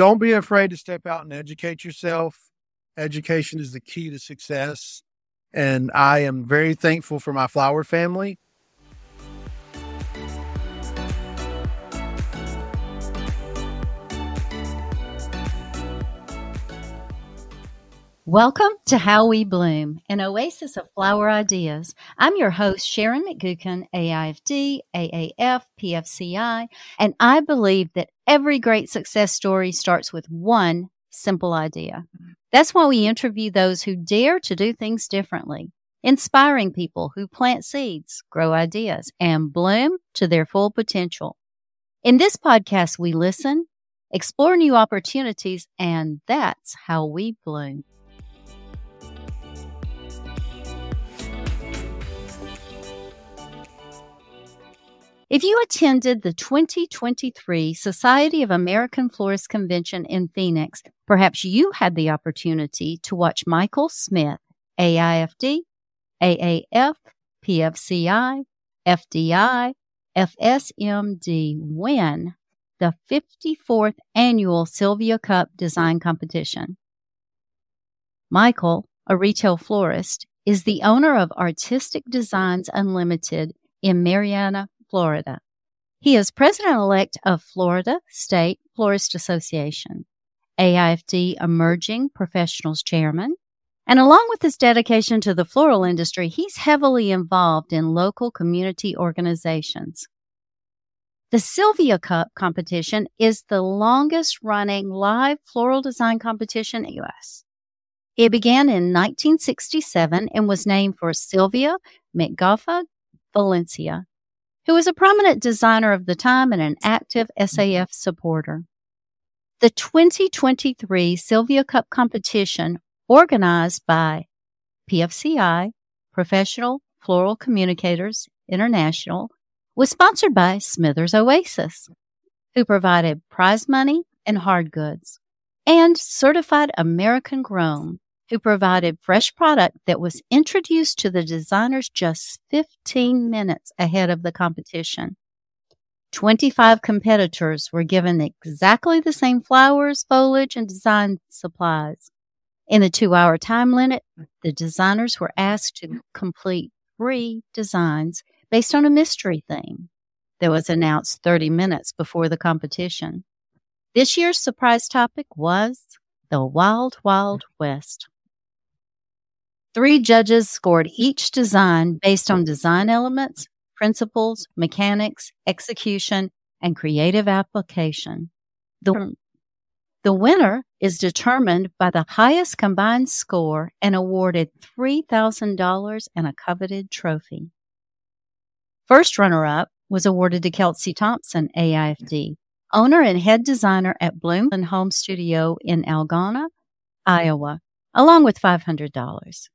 don't be afraid to step out and educate yourself. Education is the key to success. And I am very thankful for my flower family Welcome to How We Bloom, an oasis of flower ideas. I'm your host, Sharon McGuckin, AIFD, AAF, PFCI, and I believe that every great success story starts with one simple idea. That's why we interview those who dare to do things differently, inspiring people who plant seeds, grow ideas, and bloom to their full potential. In this podcast, we listen, explore new opportunities, and that's how we bloom. If you attended the 2023 Society of American Florists Convention in Phoenix, perhaps you had the opportunity to watch Michael Smith, AIFD, AAF, PFCI, FDI, FSMD win the 54th annual Sylvia Cup Design Competition. Michael, a retail florist, is the owner of Artistic Designs Unlimited in Marianna, Florida. He is president elect of Florida State Florist Association, AIFD Emerging Professionals Chairman, and along with his dedication to the floral industry, he's heavily involved in local community organizations. The Sylvia Cup competition is the longest running live floral design competition in the U.S. It began in 1967 and was named for Sylvia McGough Valencia, who was a prominent designer of the time and an active SAF supporter. The 2023 Sylvia Cup competition, organized by PFCI, Professional Floral Communicators International, was sponsored by Smithers Oasis, who provided prize money and hard goods, and certified American grown who provided fresh product that was introduced to the designers just 15 minutes ahead of the competition. 25 competitors were given exactly the same flowers, foliage, and design supplies. In the two hour time limit, the designers were asked to complete three designs based on a mystery theme that was announced 30 minutes before the competition. This year's surprise topic was the Wild Wild West. Three judges scored each design based on design elements, principles, mechanics, execution, and creative application. The, hmm. the winner is determined by the highest combined score and awarded $3,000 and a coveted trophy. First runner up was awarded to Kelsey Thompson, AIFD, owner and head designer at Bloom and Home Studio in Algona, Iowa, along with $500.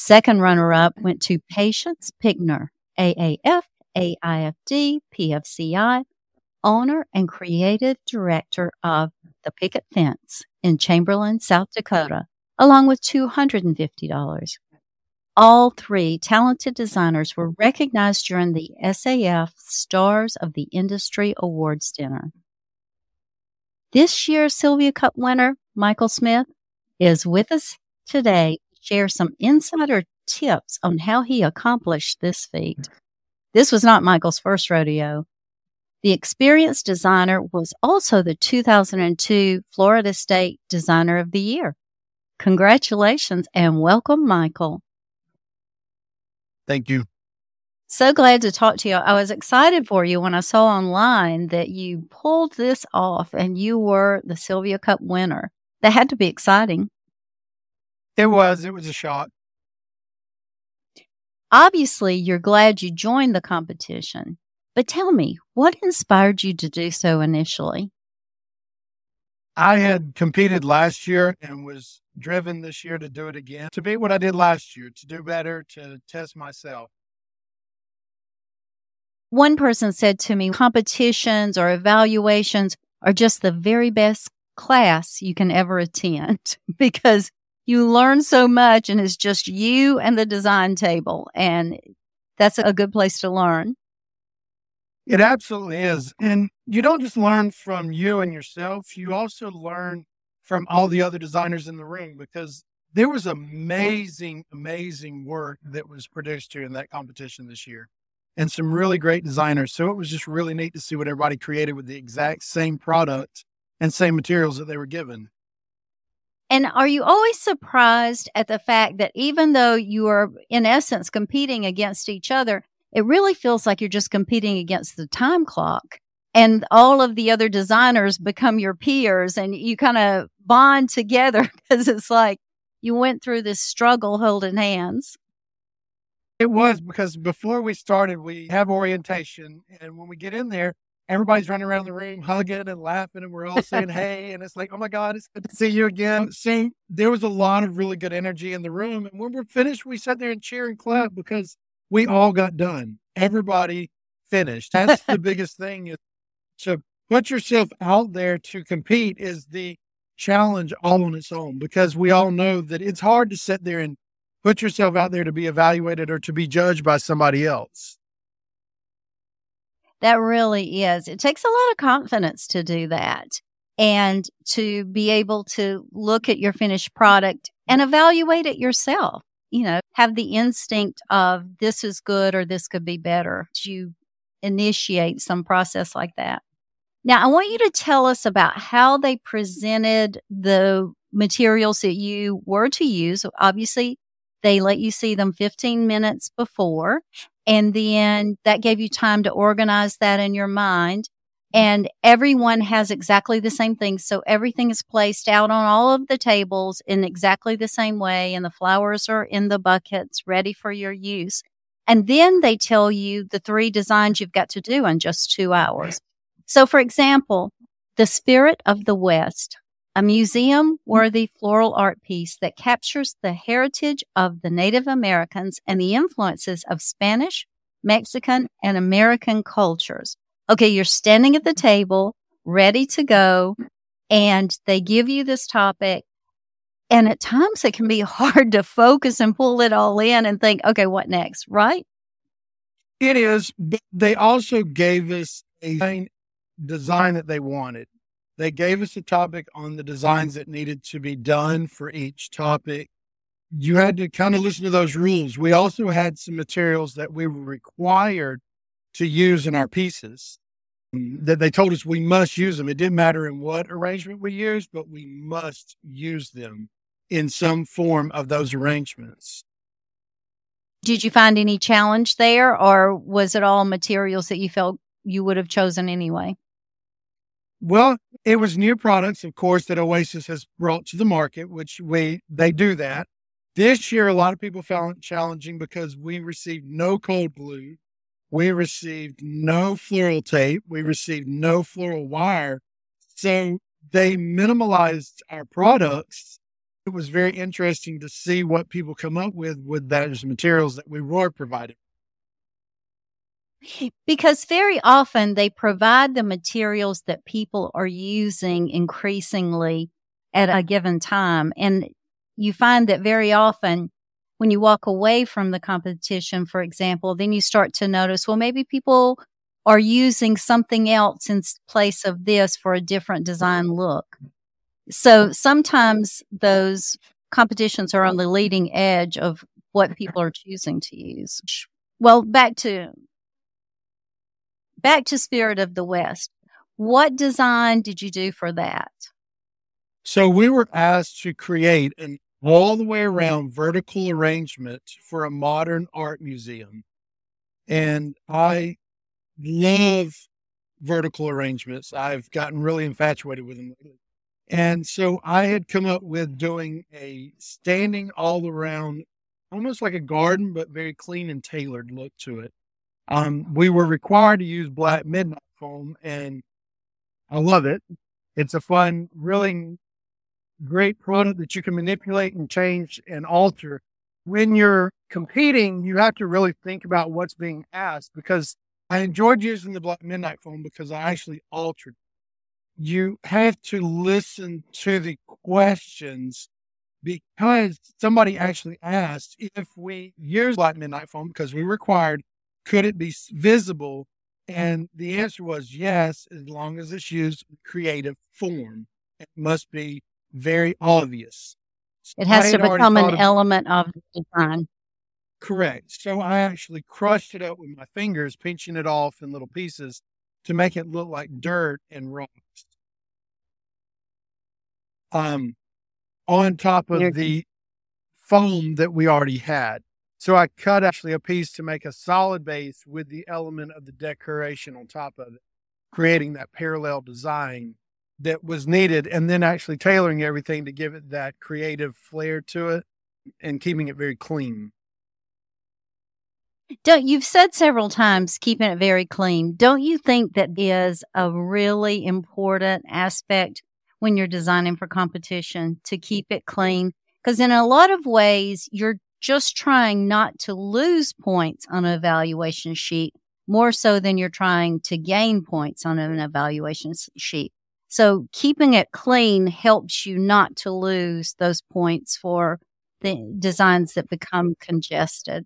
Second runner up went to Patience Pickner, AAF, AIFD, PFCI, owner and creative director of The Picket Fence in Chamberlain, South Dakota, along with $250. All three talented designers were recognized during the SAF Stars of the Industry Awards dinner. This year's Sylvia Cup winner, Michael Smith, is with us today share some insider tips on how he accomplished this feat. This was not Michael's first rodeo. The experienced designer was also the 2002 Florida State Designer of the Year. Congratulations and welcome, Michael. Thank you. So glad to talk to you. I was excited for you when I saw online that you pulled this off and you were the Sylvia Cup winner. That had to be exciting. It was. It was a shock. Obviously, you're glad you joined the competition, but tell me, what inspired you to do so initially? I had competed last year and was driven this year to do it again, to be what I did last year, to do better, to test myself. One person said to me, competitions or evaluations are just the very best class you can ever attend because you learn so much and it's just you and the design table. And that's a good place to learn. It absolutely is. And you don't just learn from you and yourself, you also learn from all the other designers in the room because there was amazing, amazing work that was produced here in that competition this year and some really great designers. So it was just really neat to see what everybody created with the exact same product and same materials that they were given. And are you always surprised at the fact that even though you are, in essence, competing against each other, it really feels like you're just competing against the time clock? And all of the other designers become your peers and you kind of bond together because it's like you went through this struggle holding hands. It was because before we started, we have orientation. And when we get in there, everybody's running around the room hugging and laughing and we're all saying hey and it's like oh my god it's good to see you again. See there was a lot of really good energy in the room and when we're finished we sat there and cheer and clap because we all got done. Everybody finished. That's the biggest thing is to put yourself out there to compete is the challenge all on its own because we all know that it's hard to sit there and put yourself out there to be evaluated or to be judged by somebody else that really is. It takes a lot of confidence to do that and to be able to look at your finished product and evaluate it yourself. You know, have the instinct of this is good or this could be better. You initiate some process like that. Now, I want you to tell us about how they presented the materials that you were to use. Obviously, they let you see them 15 minutes before and then that gave you time to organize that in your mind. And everyone has exactly the same thing. So everything is placed out on all of the tables in exactly the same way. And the flowers are in the buckets ready for your use. And then they tell you the three designs you've got to do in just two hours. So for example, the spirit of the West a museum worthy floral art piece that captures the heritage of the Native Americans and the influences of Spanish, Mexican, and American cultures. Okay, you're standing at the table, ready to go, and they give you this topic. And at times it can be hard to focus and pull it all in and think, okay, what next? Right? It is. But they also gave us a design that they wanted. They gave us a topic on the designs that needed to be done for each topic. You had to kind of listen to those rules. We also had some materials that we were required to use in our pieces um, that they told us we must use them. It didn't matter in what arrangement we used, but we must use them in some form of those arrangements. Did you find any challenge there, or was it all materials that you felt you would have chosen anyway? Well, it was new products, of course, that Oasis has brought to the market, which we they do that. This year, a lot of people found it challenging because we received no cold glue, we received no floral tape, we received no floral wire, so they minimalized our products. It was very interesting to see what people come up with with those materials that we were provided. Because very often they provide the materials that people are using increasingly at a given time. And you find that very often when you walk away from the competition, for example, then you start to notice, well, maybe people are using something else in place of this for a different design look. So sometimes those competitions are on the leading edge of what people are choosing to use. Well, back to back to Spirit of the West. What design did you do for that? So we were asked to create an all the way mm-hmm. around vertical arrangement for a modern art museum. And I love vertical arrangements. I've gotten really infatuated with them lately. And so I had come up with doing a standing all around, almost like a garden, but very clean and tailored look to it. Um, we were required to use black midnight foam, and I love it. It's a fun, really great product that you can manipulate and change and alter. When you're competing, you have to really think about what's being asked because I enjoyed using the black midnight foam because I actually altered. You have to listen to the questions because somebody actually asked if we use black midnight foam because we required could it be visible And the answer was yes, as long as it's used in creative form. It must be very obvious. It has to become an element of the design. Correct. So I actually crushed it up with my fingers, pinching it off in little pieces to make it look like dirt and rocks. Um, on top of the foam that we already had. So I cut actually a piece to make a solid base with the element of the decoration on top of it, creating that parallel design that was needed, and then actually tailoring everything to give it that creative flair to it and keeping it very clean. Don't you've said several times keeping it very clean. Don't you think that is a really important aspect when you're designing for competition to keep it clean? Because in a lot of ways, you're just trying not to lose points on an evaluation sheet more so than you're trying to gain points on an evaluation sheet. So keeping it clean helps you not to lose those points for the designs that become congested.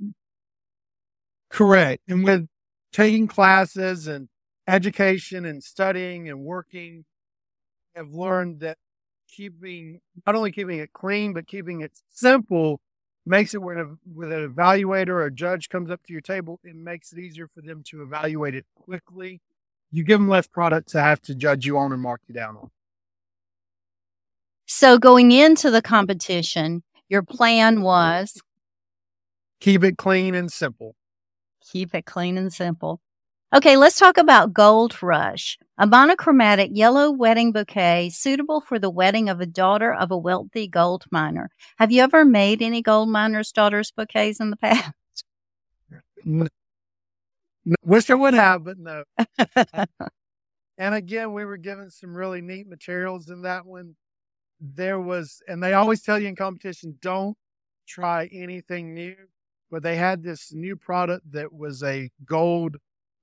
Correct. And with taking classes and education and studying and working, I've learned that keeping not only keeping it clean, but keeping it simple makes it when a, with an evaluator or a judge comes up to your table, it makes it easier for them to evaluate it quickly. You give them less product to have to judge you on and mark you down on. So going into the competition, your plan was keep it clean and simple. Keep it clean and simple. Okay, let's talk about Gold Rush, a monochromatic yellow wedding bouquet suitable for the wedding of a daughter of a wealthy gold miner. Have you ever made any gold miners' daughters bouquets in the past? Wish I would have, but no. and again, we were given some really neat materials in that one. There was, and they always tell you in competition, don't try anything new. But they had this new product that was a gold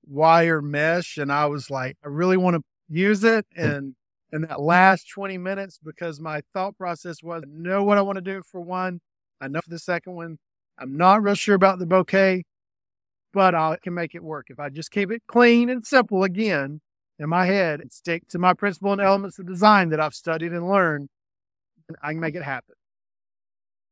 wire mesh and I was like, I really want to use it. Mm. And in that last 20 minutes, because my thought process was, I know what I want to do for one. I know for the second one. I'm not real sure about the bouquet, but I can make it work. If I just keep it clean and simple again in my head and stick to my principle and elements of design that I've studied and learned, I can make it happen.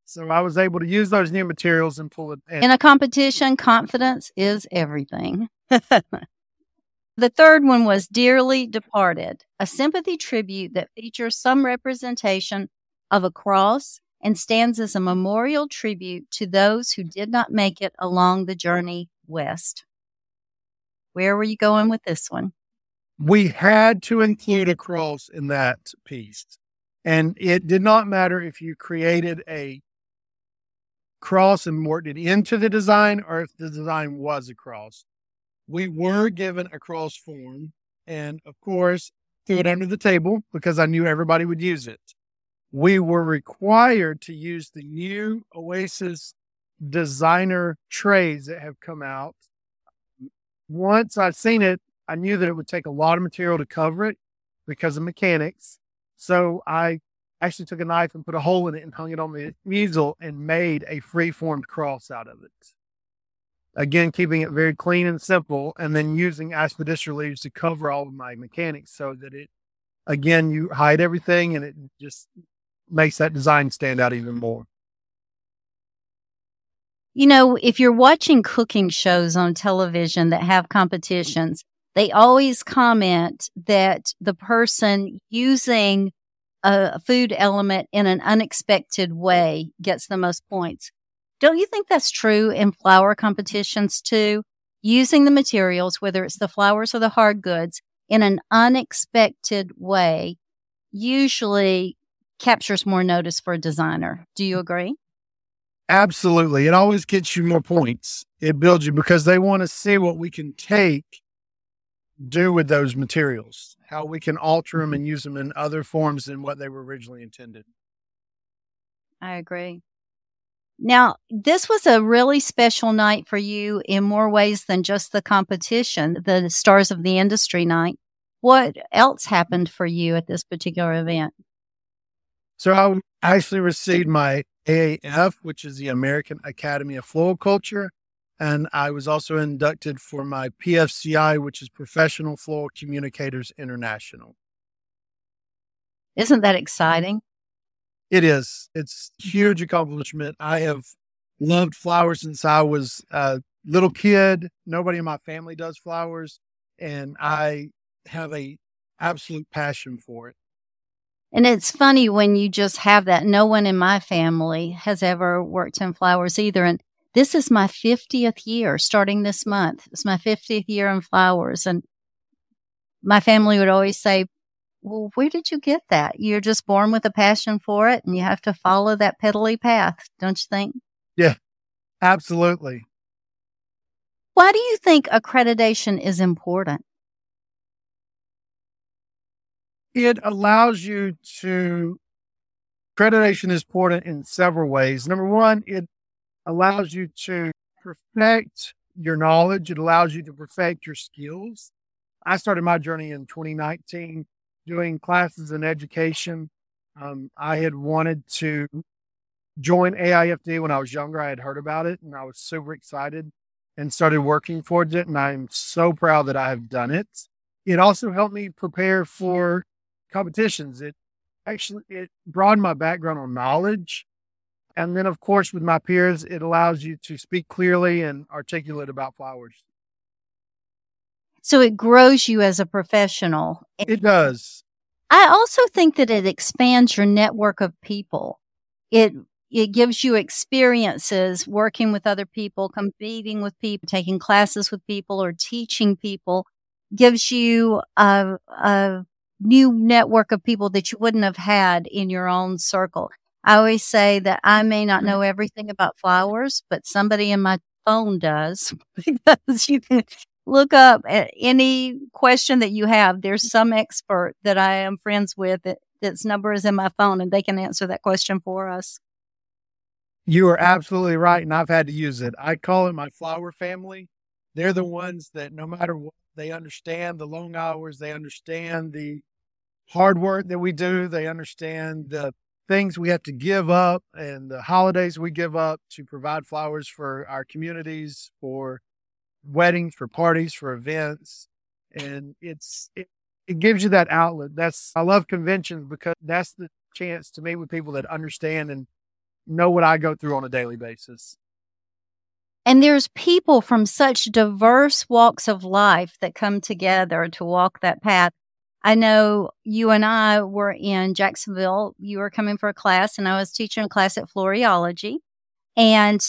So I was able to use those new materials and pull it. In, in a competition, confidence is everything. the third one was Dearly Departed, a sympathy tribute that features some representation of a cross and stands as a memorial tribute to those who did not make it along the journey west. Where were you going with this one? We had to include a cross in that piece. And it did not matter if you created a cross and it into the design or if the design was a cross we were given a cross form and of course threw it under the table because I knew everybody would use it. We were required to use the new Oasis designer trays that have come out. Once I'd seen it, I knew that it would take a lot of material to cover it because of mechanics. So I actually took a knife and put a hole in it and hung it on the easel and made a free-formed cross out of it. Again, keeping it very clean and simple, and then using aspidistra leaves to cover all of my mechanics so that it, again, you hide everything and it just makes that design stand out even more. You know, if you're watching cooking shows on television that have competitions, they always comment that the person using a food element in an unexpected way gets the most points. Don't you think that's true in flower competitions too? Using the materials, whether it's the flowers or the hard goods, in an unexpected way usually captures more notice for a designer. Do you agree? Absolutely. It always gets you more points. It builds you because they want to see what we can take, do with those materials, how we can alter them mm-hmm. and use them in other forms than what they were originally intended. I agree. Now, this was a really special night for you in more ways than just the competition, the Stars of the Industry night. What else happened for you at this particular event? So I actually received my AAF, which is the American Academy of Floriculture. And I was also inducted for my PFCI, which is Professional Floral Communicators International. Isn't that mm-hmm. exciting? It is. It's huge accomplishment. I have loved flowers since I was a little kid. Nobody in my family does flowers, and I have a absolute passion for it. And it's funny when you just have that. No one in my family has ever worked in flowers either. And this is my 50th year starting this month. It's my 50th year in flowers. And my family would always say, well, where did you get that? You're just born with a passion for it and you have to follow that petally path, don't you think? Yeah, absolutely. Why do you think accreditation is important? It allows you to, accreditation is important in several ways. Number one, it allows you to perfect your knowledge, it allows you to perfect your skills. I started my journey in 2019 doing classes in education. Um, I had wanted to join AIFD when I was younger. I had heard about it and I was super excited and started working towards it. And I'm so proud that I have done it. It also helped me prepare for competitions. It actually it broadened my background on knowledge. And then of course with my peers, it allows you to speak clearly and articulate about flowers. So it grows you as a professional. It does. I also think that it expands your network of people. It it gives you experiences working with other people, competing with people, taking classes with people, or teaching people. Gives you a, a new network of people that you wouldn't have had in your own circle. I always say that I may not mm-hmm. know everything about flowers, but somebody in my phone does because you can look up any question that you have. There's mm-hmm. some expert that I am friends with that, that's number is in my phone and they can answer that question for us. You are absolutely right. And I've had to use it. I call it my flower family. They're the mm-hmm. ones that no matter what, they understand the long hours, they understand the hard work that we do, they understand the things we have to give up and the holidays we give up to provide flowers for our communities, for weddings, for parties, for events. And it's, it, it gives you that outlet. That's, I love conventions because that's the chance to meet with people that understand and know what I go through on a daily basis. And there's people from such diverse walks of life that come together to walk that path. I know you and I were in Jacksonville. You were coming for a class, and I was teaching a class at Floriology. And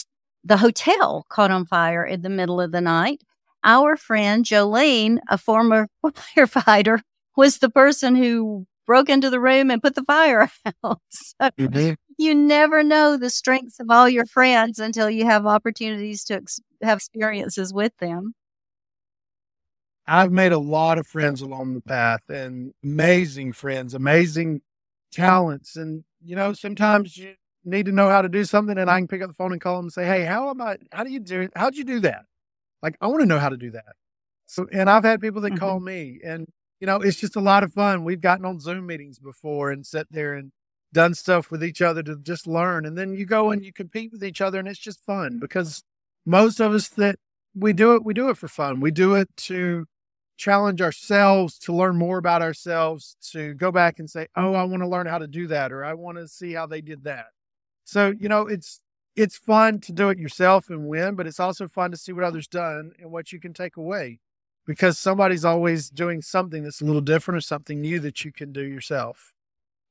the hotel caught on fire in the middle of the night. Our friend Jolene, a former firefighter, was the person who broke into the room and put the fire out. so mm-hmm. You never know the strengths of all your friends until you have opportunities to ex- have experiences with them. I've made a lot of friends along the path and amazing friends, amazing talents. And, you know, sometimes you need to know how to do something and I can pick up the phone and call them and say, Hey, how am I, how do you do it? How'd you do that? Like, I want to know how to do that. So, and I've had people that mm-hmm. call me and, you know, it's just a lot of fun. We've gotten on Zoom meetings before and sat there and done stuff with each other to just learn. And then you go and you compete with each other and it's just fun because most of us that we do it, we do it for fun. We do it to challenge ourselves to learn more about ourselves, to go back and say, Oh, I want to learn how to do that, or I want to see how they did that. So, you know, it's it's fun to do it yourself and win, but it's also fun to see what others done and what you can take away because somebody's always doing something that's a little different or something new that you can do yourself.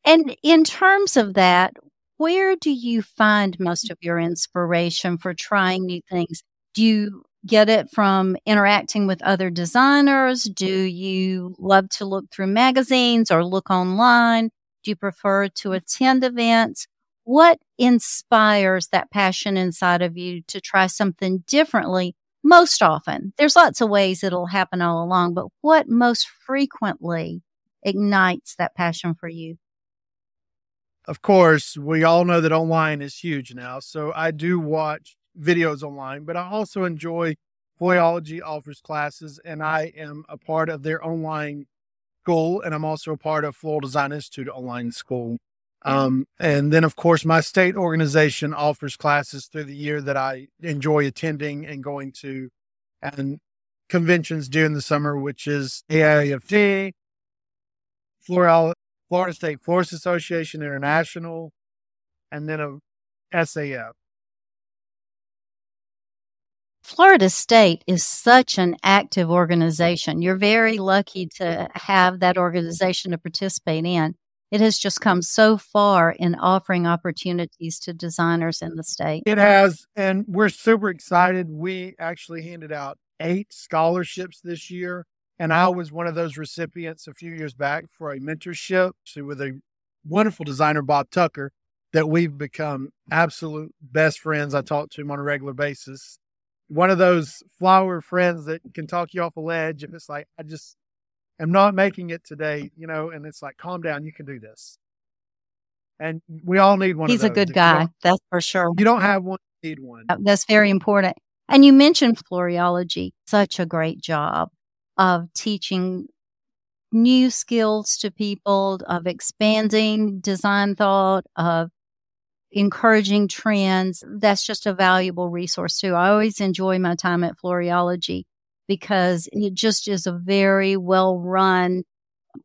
And in terms of that, where do you find most of your inspiration for trying new things? Do you get it from interacting with other designers? Do you love to look through magazines or look online? Do you prefer to attend events? What inspires that passion inside of you to try something differently most often? There's lots of ways it'll happen all along, but what most frequently ignites that passion for you? Of course, we all know that online is huge now. So I do watch videos online, but I also enjoy Floriology offers classes, and I am a part of their online school, and I'm also a part of Floral Design Institute online school. Um, and then, of course, my state organization offers classes through the year that I enjoy attending and going to, and conventions during the summer, which is AIFD, Florida, Florida State Florist Association International, and then a SAF. Florida State is such an active organization. You're very lucky to have that organization to participate in. It has just come so far in offering opportunities to designers in the state. It has, and we're super excited. We actually handed out eight scholarships this year, and I was one of those recipients a few years back for a mentorship with a wonderful designer, Bob Tucker, that we've become absolute best friends. I talk to him on a regular basis. One of those flower friends that can talk you off a ledge if it's like, I just am not making it today, you know, and it's like, calm down, you can do this. And we all need one He's a good guy, that's for sure. You don't have one, you need one. That's very important. And you mentioned floriology, such a great job of teaching new skills to people, of expanding design thought, of encouraging trends. That's just a valuable resource too. I always enjoy my time at Floriology because it just is a very well run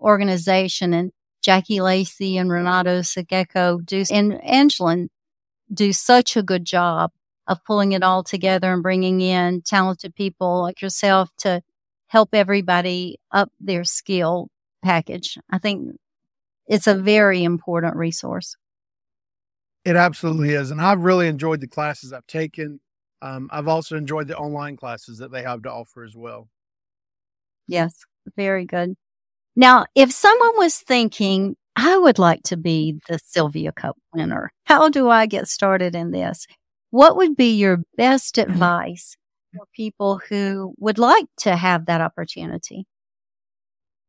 organization. And Jackie Lacey and Renato Sogueco do, and Angelin do such a good job of pulling it all together and bringing in talented people like yourself to help everybody up their skill package. I think it's a very important resource. It absolutely is. And I've really enjoyed the classes I've taken. Um, I've also enjoyed the online classes that they have to offer as well. Yes, very good. Now, if someone was thinking, I would like to be the Sylvia Cup winner, how do I get started in this? What would be your best advice for people who would like to have that opportunity?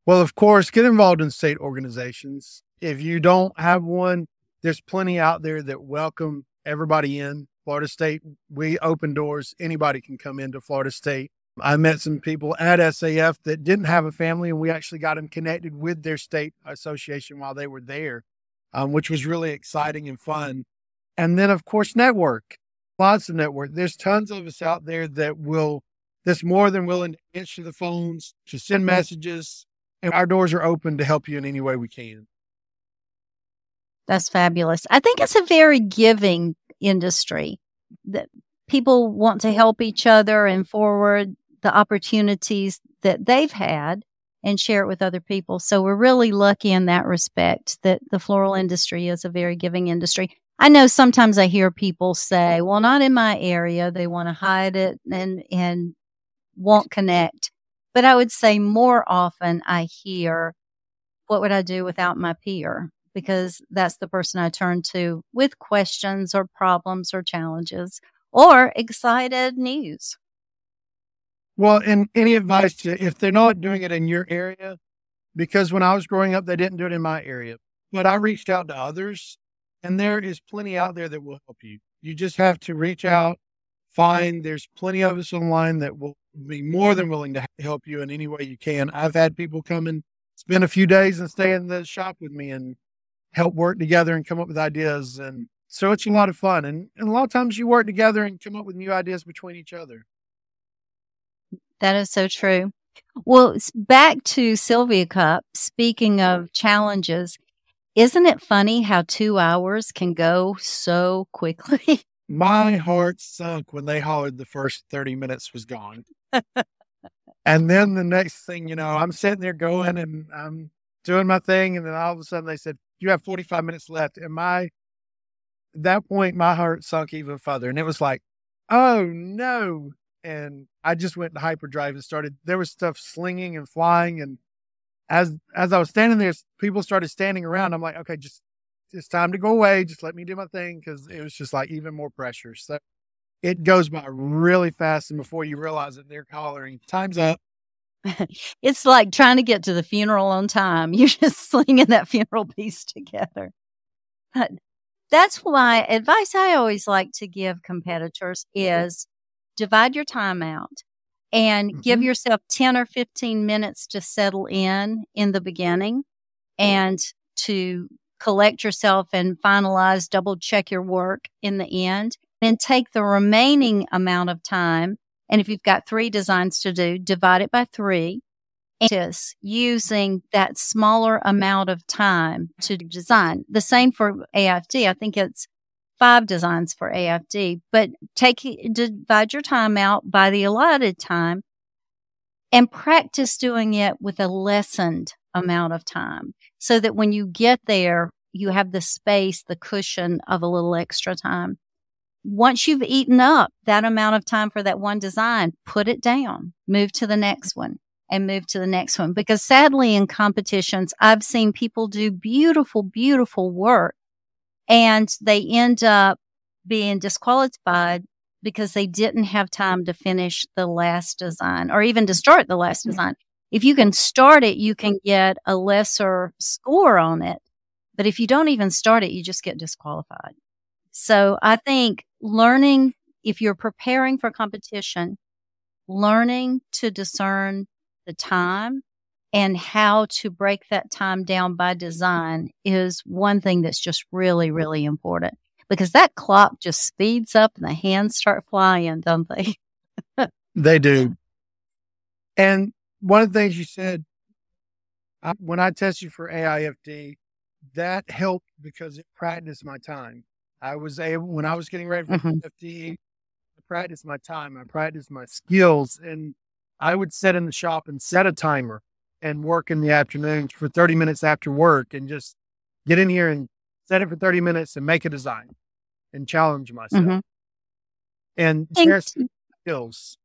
Well, of course, get involved in state organizations. If you don't have one, there's plenty out there that welcome everybody in. Florida State, we open doors. Anybody can come into Florida State. I met some people at SAF that didn't have a family, and we actually got them connected with their state association while they were there, um, which was really exciting and fun. And then, of course, network. Lots of network. There's tons of us out there that will, that's more than willing to answer the phones, to send messages, and our doors are open to help you in any way we can. That's fabulous. I think it's a very giving industry that people want to help each other and forward the opportunities that they've had and share it with other people. So we're really lucky in that respect that the floral industry is a very giving industry. I know sometimes I hear people say, well, not in my area. They want to hide it and, and won't connect. But I would say more often I hear, what would I do without my peer? Because that's the person I turn to with questions or problems or challenges or excited news. Well, and any advice to, if they're not doing it in your area, because when I was growing up, they didn't do it in my area, but I reached out to others and there is plenty out there that will help you. You just have to reach out, find, there's plenty of us online that will be more than willing to help you in any way you can. I've had people come and spend a few days and stay in the shop with me and help work together and come up with ideas. And so it's a lot of fun. And, and a lot of times you work together and come up with new ideas between each other. That is so true. Well, back to Sylvia Cup. Speaking of challenges, isn't it funny how two hours can go so quickly? My heart sunk when they hollered the first 30 minutes was gone. and then the next thing you know, I'm sitting there going and I'm doing my thing. And then all of a sudden they said, you have 45 minutes left. And my, at that point, my heart sunk even further. And it was like, oh no. And I just went hyperdrive and started, there was stuff slinging and flying. And as, as I was standing there, people started standing around. I'm like, okay, just, it's time to go away. Just let me do my thing. Cause it was just like even more pressure. So it goes by really fast. And before you realize it, they're hollering, time's up. it's like trying to get to the funeral on time. You're just slinging that funeral piece together. But that's why advice I always like to give competitors is divide your time out and mm-hmm. give yourself 10 or 15 minutes to settle in in the beginning and to collect yourself and finalize, double check your work in the end. Then take the remaining amount of time. And if you've got three designs to do, divide it by three. And using that smaller amount of time to design. The same for AFD. I think it's five designs for AFD, but take, divide your time out by the allotted time and practice doing it with a lessened amount of time so that when you get there, you have the space, the cushion of a little extra time. Once you've eaten up that amount of time for that one design, put it down, move to the next one and move to the next one. Because sadly in competitions, I've seen people do beautiful, beautiful work and they end up being disqualified because they didn't have time to finish the last design or even to start the last mm-hmm. design. If you can start it, you can get a lesser score on it. But if you don't even start it, you just get disqualified. So I think learning, if you're preparing for competition, learning to discern the time and how to break that time down by design is one thing that's just really, really important because that clock just speeds up and the hands start flying, don't they? they do. And one of the things you said, when I tested for AIFD, that helped because it practiced my time. I was able, when I was getting ready for mm-hmm. FD, I practiced my time, I practiced my skills, and I would sit in the shop and set a timer and work in the afternoons for 30 minutes after work and just get in here and set it for 30 minutes and make a design and challenge myself mm-hmm. and share skills.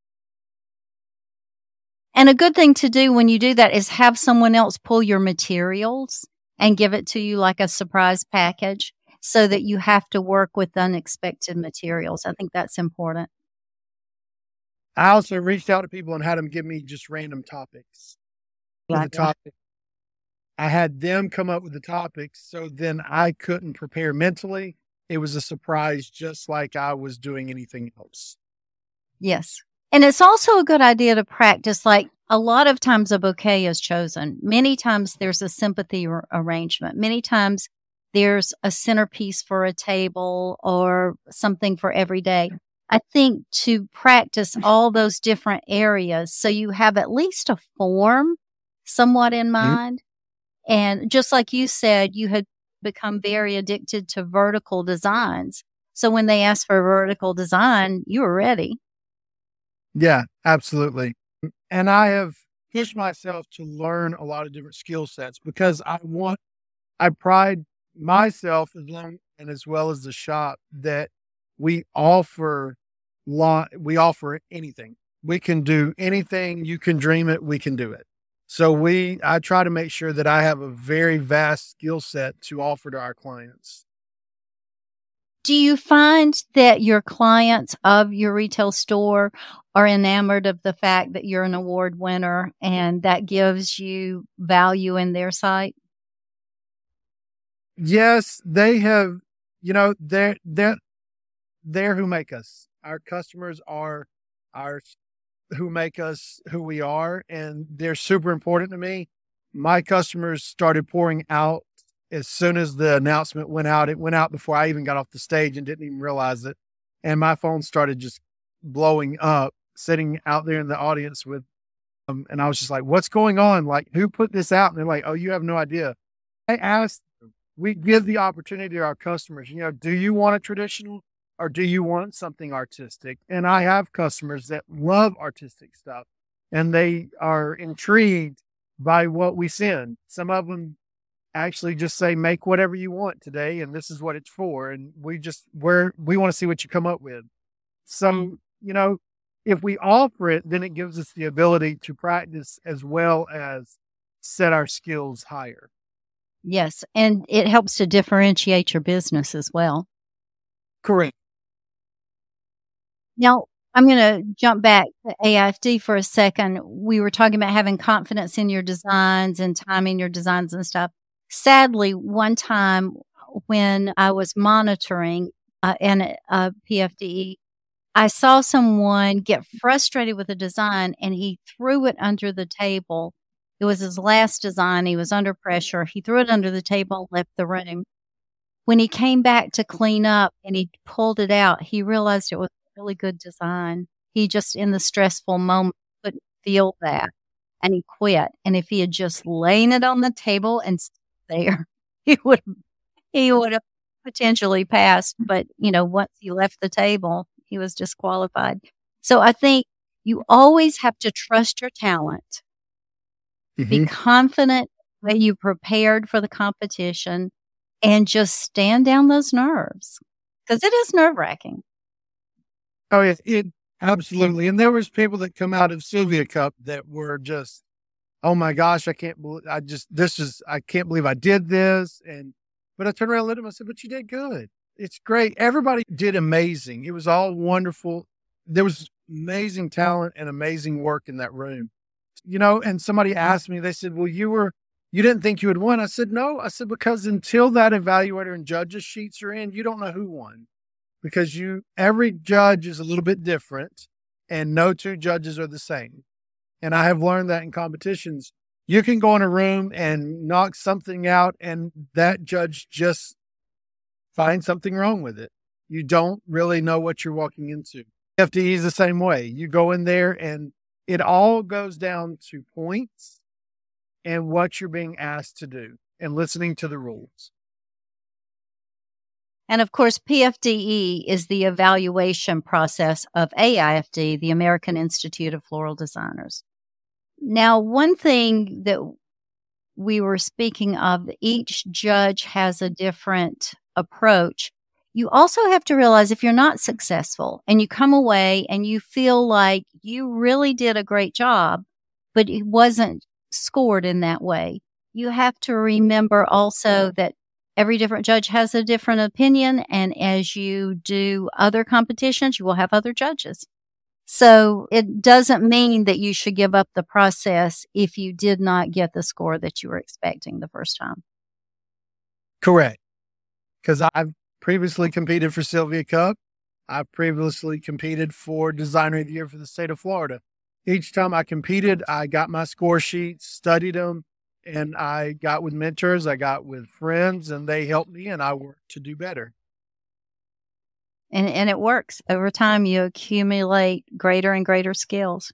And a good thing to do when you do that is have someone else pull your materials and give it to you like a surprise package so that you have to work with unexpected materials. I think that's important. I also reached out to people and had them give me just random topics. the topic. I had them come up with the topics so then I couldn't prepare mentally. It was a surprise, just like I was doing anything else. Yes. And it's also a good idea to practice. Like a lot of times a bouquet is chosen. Many times there's a sympathy r- arrangement. Many times there's a centerpiece for a table or something for every day. I think to practice all those different areas so you have at least a form somewhat in mm-hmm. mind. Mm-hmm. And just like you said, you had become very addicted to vertical designs. So when they asked for a vertical design, you were ready. Yeah, absolutely. And I have pushed myself to learn a lot of different skill sets because I want, I pride myself as long and as well as the shop that we offer lot we offer anything. We can do anything you can dream it, we can do it. So we I try to make sure that I have a very vast skill set to offer to our clients. Do you find that your clients of your retail store are enamored of the fact that you're an award winner and that gives you value in their sight? Yes, they have, you know, they're, they're, they're who make us. Our customers are our who make us who we are, and they're super important to me. My customers started pouring out as soon as the announcement went out. It went out before I even got off the stage and didn't even realize it. And my phone started just blowing up, sitting out there in the audience with them. And I was just like, what's going on? Like, who put this out? And they're like, oh, you have no idea. I asked, we give the opportunity to our customers, you know, do you want a traditional or do you want something artistic? And I have customers that love artistic stuff and they are intrigued by what we send. Some of them actually just say, make whatever you want today. And this is what it's for. And we just, we're, we want to see what you come up with. So, you know, if we offer it, then it gives us the ability to practice as well as set our skills higher. Yes. And it helps to differentiate your business as well. Correct. Now, I'm going to jump back to AIFD for a second. We were talking about having confidence in your designs and timing your designs and stuff. Sadly, one time when I was monitoring uh, in a PFDE, I saw someone get frustrated with a design and he threw it under the table It was his last design. He was under pressure. He threw it under the table, left the room. When he came back to clean up and he pulled it out, he realized it was a really good design. He just, in the stressful moment, couldn't feel that and he quit. And if he had just lain it on the table and there, he would he would have potentially passed. But you know, once he left the table, he was disqualified. So I think you always have to trust your talent. Mm-hmm. Be confident that you prepared for the competition and just stand down those nerves because it is nerve wracking. Oh, it, it absolutely. And there was people that come out of Sylvia Cup that were just, oh my gosh, I can't believe I just this is I can't believe I did this. And but I turned around and looked at him and said, But you did good. It's great. Everybody did amazing. It was all wonderful. There was amazing talent and amazing work in that room. You know, and somebody mm-hmm. asked me, they said, Well, you were you didn't think you had won. I said, No. I said, because until that evaluator and judges sheets are in, you don't know who won. Because you every judge is a little bit different and no two judges are the same. And I have learned that in competitions. You can go in a room and knock something out, and that judge just finds something wrong with it. You don't really know what you're walking into. FDE is the same way. You go in there, and it all goes down to points and what you're being asked to do and listening to the rules. And of course, PFDE is the evaluation process of AIFD, the American Institute of Floral Designers. Now, one thing that we were speaking of, each judge has a different approach. You also have to realize if you're not successful and you come away and you feel like you really did a great job, but it wasn't scored in that way, you have to remember also that every different judge has a different opinion. And as you do other competitions, you will have other judges. So it doesn't mean that you should give up the process if you did not get the score that you were expecting the first time. Correct. Because I've previously competed for Sylvia Cup. I've previously competed for Designer of the Year for the state of Florida. Each time I competed, I got my score sheets, studied them, and I got with mentors, I got with friends, and they helped me, and I worked to do better. And, and it works. Over time you accumulate greater and greater skills.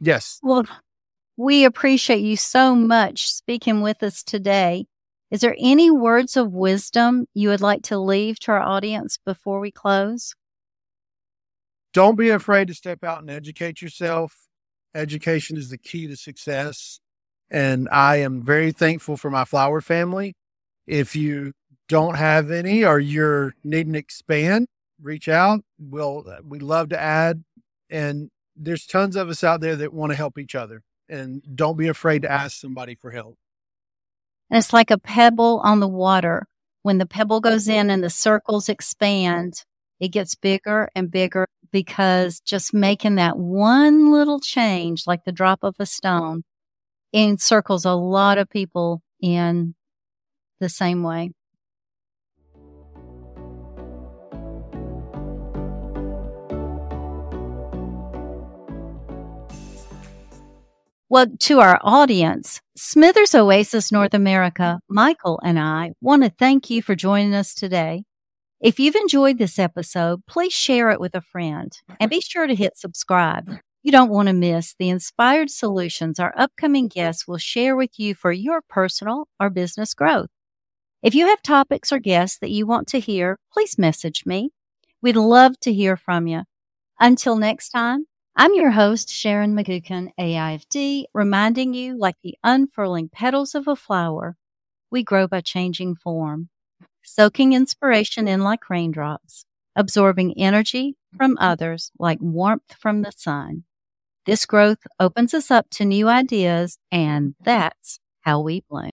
Yes. Well we appreciate you so much speaking with us today is there any words of wisdom you would like to leave to our audience before we close don't be afraid to step out and educate yourself education is the key to success and i am very thankful for my flower family if you don't have any or you're needing to expand, reach out. We'll we love to add. And there's tons of us out there that want to help each other. And don't be afraid to ask somebody for help. And it's like a pebble on the water. When the pebble goes in and the circles expand, it gets bigger and bigger because just making that one little change, like the drop of a stone, encircles a lot of people in the same way. Well, to our audience, Smithers Oasis North America, Michael and I want to thank you for joining us today. If you've enjoyed this episode, please share it with a friend and be sure to hit subscribe. You don't want to miss the inspired solutions our upcoming guests will share with you for your personal or business growth. If you have topics or guests that you want to hear, please message me. We'd love to hear from you. Until next time, I'm your host, Sharon McGukin, AIFD, reminding you like the unfurling petals of a flower, we grow by changing form, soaking inspiration in like raindrops, absorbing energy from others like warmth from the sun. This growth opens us up to new ideas, and that's how we bloom.